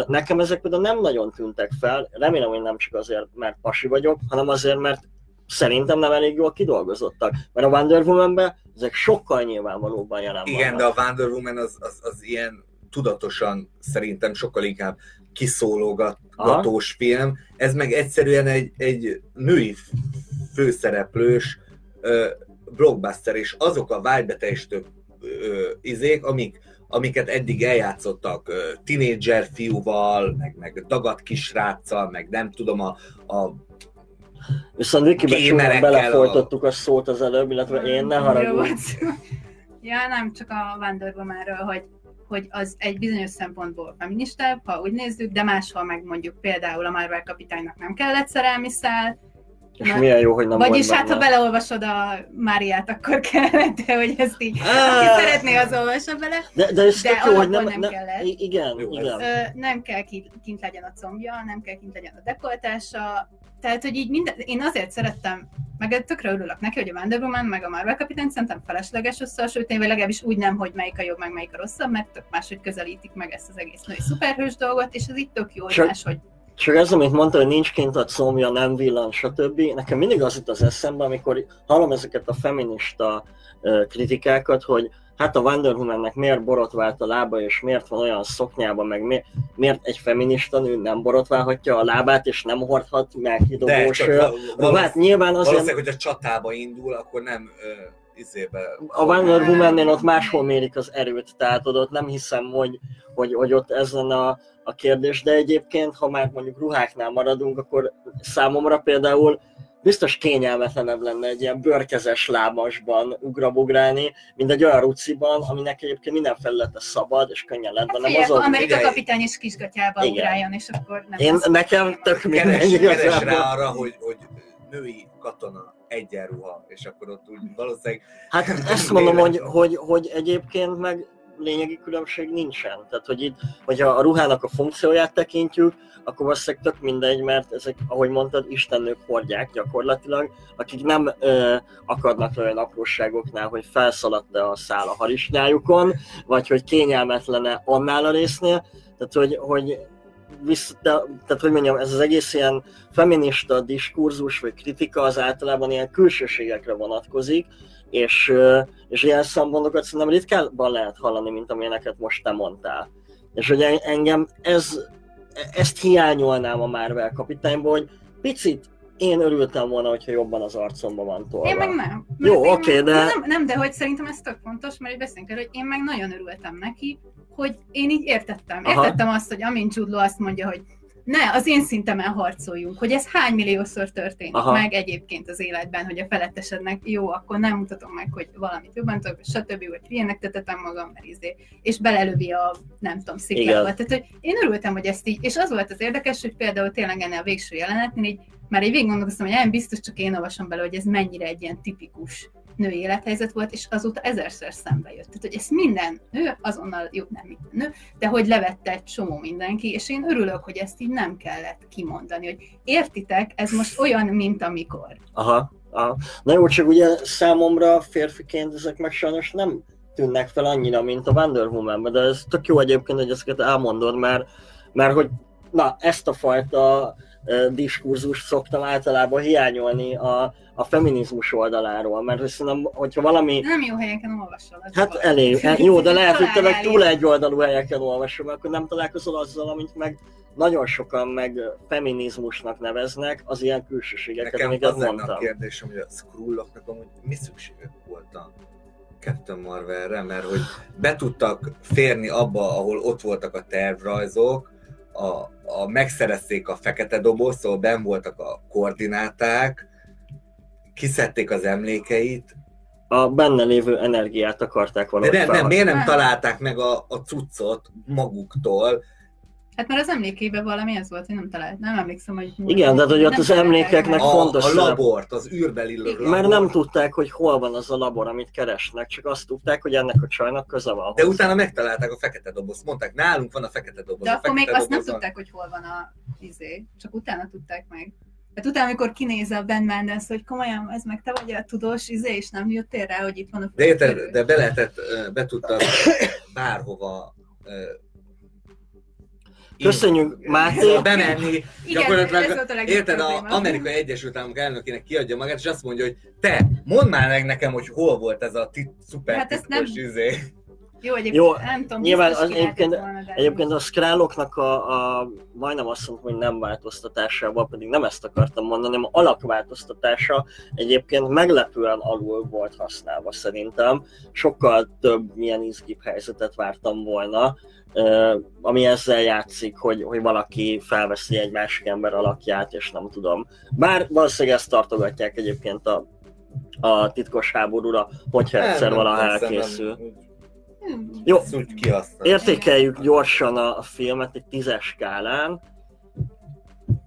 Nekem ezek például nem nagyon tűntek fel, remélem, hogy nem csak azért, mert pasi vagyok, hanem azért, mert szerintem nem elég jól kidolgozottak. Mert a Wonder Woman-ben ezek sokkal nyilvánvalóban jelen Igen, vannak. de a Wonder Woman az, az, az ilyen tudatosan szerintem sokkal inkább kiszólogatós film. Ez meg egyszerűen egy, egy női főszereplős ö, blockbuster, és azok a vágybeteljesítő izék, amik, amiket eddig eljátszottak tinédzser fiúval, meg, meg dagadt kisráccal, meg nem tudom, a, a Viszont Vikibe csúnyán belefolytottuk a szót az előbb, illetve én ne haragudj. Ja, nem csak a Wonder Woman-ről, hogy, hogy az egy bizonyos szempontból feministább, ha úgy nézzük, de máshol meg mondjuk például a Marvel kapitánynak nem kellett szerelmi szál, És Na, milyen jó, hogy nem Vagyis hát, ha beleolvasod a Máriát, akkor kellett, de hogy ezt így, aki szeretné, az olvassa bele. De, de ez de jó, hogy nem, nem nem, kellett. igen, Jó, igen. Ö, nem kell ki, kint legyen a combja, nem kell kint legyen a dekoltása, tehát, hogy így minden, én azért szerettem, meg tökre örülök neki, hogy a Wonder Woman, meg a Marvel kapitány szerintem felesleges összehasonlítani, vagy legalábbis úgy nem, hogy melyik a jobb, meg melyik a rosszabb, mert tök máshogy közelítik meg ezt az egész női szuperhős dolgot, és ez itt tök jó, hogy máshogy Csak ez, amit mondta, hogy nincs kint a combja, nem villan, stb. Nekem mindig az jut az eszembe, amikor hallom ezeket a feminista kritikákat, hogy hát a Wonder Womannek miért borotvált a lába, és miért van olyan szoknyában, meg mi, miért egy feminista nő nem borotválhatja a lábát, és nem hordhat melkidobós ruhát. Nyilván azért valószínűleg, hogy a csatába indul, akkor nem ö, izébe... a Wonder Woman-nél ott máshol mérik az erőt, tehát ott nem hiszem, hogy, hogy, hogy ott ez lenne a, a kérdés, de egyébként, ha már mondjuk ruháknál maradunk, akkor számomra például biztos kényelmetlenebb lenne egy ilyen bőrkezes lábasban ugrabugrálni, mint egy olyan ruciban, aminek egyébként minden felülete szabad, és könnyen lehet benne Figyelj, mozogni. Amerika Figyelj. kapitány is kisgatyába Igen. ugráljon, és akkor nem Én, nekem tök mindegy keres, keres rá arra, hogy, hogy női katona egyenruha, és akkor ott úgy valószínűleg... Hát ezt mondom, hogy, hogy, hogy egyébként meg lényegi különbség nincsen. Tehát, hogy itt, hogyha a ruhának a funkcióját tekintjük, akkor valószínűleg tök mindegy, mert ezek, ahogy mondtad, istennők hordják gyakorlatilag, akik nem ö, akadnak olyan apróságoknál, hogy felszaladt-e a szál a harisnyájukon, vagy hogy kényelmetlene annál a résznél, tehát hogy, hogy visz, de, tehát hogy mondjam, ez az egész ilyen feminista diskurzus vagy kritika az általában ilyen külsőségekre vonatkozik, és, és ilyen szempontokat szerintem ritkábban lehet hallani, mint amilyeneket most te mondtál. És hogy en- engem ez, ezt hiányolnám a Marvel kapitányból, hogy picit én örültem volna, hogyha jobban az arcomba van tolva. Én meg nem. Jó, Mert én oké, meg- de- Nem, nem, de hogy szerintem ez tök fontos, mert beszélünk erről, hogy én meg nagyon örültem neki, hogy én így értettem. Aha. Értettem azt, hogy amint Law azt mondja, hogy ne, az én szintemen harcoljunk, hogy ez hány milliószor történik Aha. meg egyébként az életben, hogy a felettesednek jó, akkor nem mutatom meg, hogy valamit jobban tudok, stb. vagy ilyenek tetetem magam, mert izé, és belelövi a, nem tudom, sziklába. Tehát, hogy én örültem, hogy ezt így, és az volt az érdekes, hogy például tényleg ennél a végső jelenetnél így már így végig gondolkoztam, hogy nem biztos csak én olvasom bele, hogy ez mennyire egy ilyen tipikus női élethelyzet volt, és azóta ezerszer szembe jött. Tehát, hogy ezt minden nő, azonnal, jó, nem minden nő, de hogy levette egy csomó mindenki, és én örülök, hogy ezt így nem kellett kimondani, hogy értitek, ez most olyan, mint amikor. Aha, aha. Na jó, csak ugye számomra férfiként ezek meg sajnos nem tűnnek fel annyira, mint a Wonder woman de ez tök jó egyébként, hogy ezeket elmondod, mert, mert hogy na, ezt a fajta diskurzust szoktam általában hiányolni a, a feminizmus oldaláról, mert hogy szerintem, hogyha valami Nem jó helyeken olvasol. Hát elég, el- jó, de lehet, hogy tényleg Találj túl elég. egy oldalú helyeken olvasom, akkor nem találkozol azzal, amit meg nagyon sokan meg feminizmusnak neveznek, az ilyen külsőségeket, Nekem amiket az lenne a mondtam. kérdésem, hogy a Skrulloknak amúgy mi szükségük volt a Captain Marvelre, mert hogy be tudtak férni abba, ahol ott voltak a tervrajzok, a, a megszerezték a fekete doboz, szóval ben voltak a koordináták, kiszedték az emlékeit, A benne lévő energiát akarták de valahogy nem, nem, miért Nem. találták meg a, a cuccot maguktól, Hát mert az emlékében valami ez volt, hogy nem talált. Nem emlékszem, hogy... Igen, de hogy ott az emlékeknek a, fontos a labort, az űrbeli labort. Mert nem tudták, hogy hol van az a labor, amit keresnek, csak azt tudták, hogy ennek a csajnak köze van. De utána megtalálták a fekete dobozt. Mondták, nálunk van a fekete doboz. De akkor még azt nem tudták, hogy hol van a izé, csak utána tudták meg. Hát utána, amikor kinéz a Ben Mendes, hogy komolyan, ez meg te vagy a tudós izé, és nem jöttél rá, hogy itt van a De érted, de be lehetett, be tudtak bárhova Köszönjük, Máté! bemenni, Igen, gyakorlatilag, ez volt a érted, az Amerikai Egyesült Államok elnökének kiadja magát, és azt mondja, hogy te, mondd már meg nekem, hogy hol volt ez a tit, szuper Hát ezt nem- izé. Jó, egyébként Jó, nem tudom, nyilván az, egyébként, volna, de egyébként a skráloknak a, a, majdnem azt mondtam, hogy nem változtatásával, pedig nem ezt akartam mondani, hanem alakváltoztatása egyébként meglepően alul volt használva szerintem. Sokkal több milyen izgibb helyzetet vártam volna, ami ezzel játszik, hogy, hogy valaki felveszi egy másik ember alakját, és nem tudom. Bár valószínűleg ezt tartogatják egyébként a, a titkos háborúra, hogyha Nem, egyszer nem, valaha nem, nem, elkészül. Hmm. Jó. Értékeljük gyorsan a, a filmet egy tízes skálán.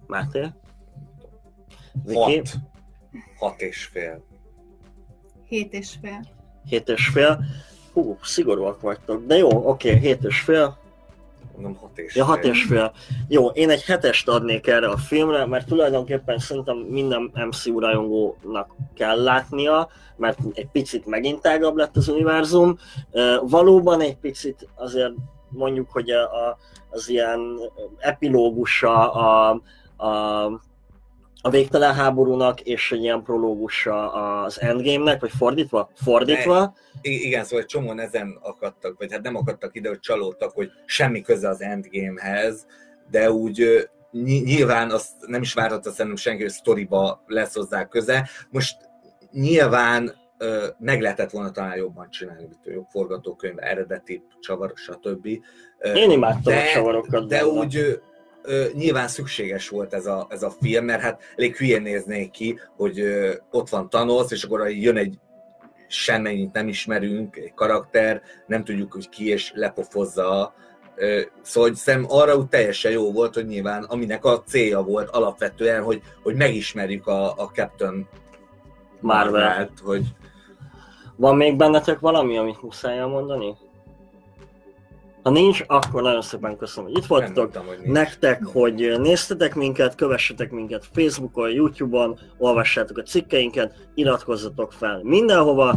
Máté? Viki? Hat. Hat és fél. Hét és fél. Hét és fél. Hú, szigorúak vagytok. De jó, oké, hét és fél. Mondom, hat és Ja, hat és fél. Jó, én egy hetest adnék erre a filmre, mert tulajdonképpen szerintem minden MCU rajongónak kell látnia, mert egy picit megint tágabb lett az univerzum. Valóban egy picit azért mondjuk, hogy a, az ilyen epilógusa a, a, a végtelen háborúnak, és egy ilyen prológusa az Endgame-nek, vagy fordítva? Fordítva. I- igen, szóval egy csomóan ezen akadtak, vagy hát nem akadtak ide, hogy csalódtak, hogy semmi köze az Endgamehez, de úgy nyilván azt nem is várhatta szerintem senki, hogy sztoriba lesz hozzá köze. Most nyilván meg lehetett volna talán jobban csinálni, mint a jobb forgatókönyv, eredeti csavar, stb. Én imádtam de, a csavarokat. De benne. úgy ö, nyilván szükséges volt ez a, ez a film, mert hát elég hülyén néznék ki, hogy ö, ott van Thanos, és akkor jön egy semmennyit nem ismerünk, egy karakter, nem tudjuk, hogy ki, és lepofozza. Ö, Szóval hogy szem arra úgy teljesen jó volt, hogy nyilván aminek a célja volt alapvetően, hogy, hogy megismerjük a, a Captain Marvel. Marvelt, hogy Van még bennetek valami, amit muszáj elmondani? Ha nincs, akkor nagyon szépen köszönöm, hogy itt voltatok. mondtam, hogy nincs. Nektek, hogy néztetek minket, kövessetek minket Facebookon, Youtube-on, olvassátok a cikkeinket, iratkozzatok fel mindenhova,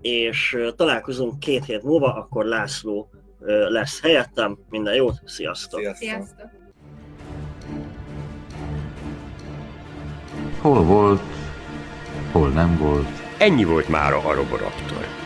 és találkozunk két hét múlva, akkor László lesz helyettem. Minden jót, sziasztok! Sziasztok! Sziasztok! Hol volt, hol nem volt. Ennyi volt már a Roboraptor.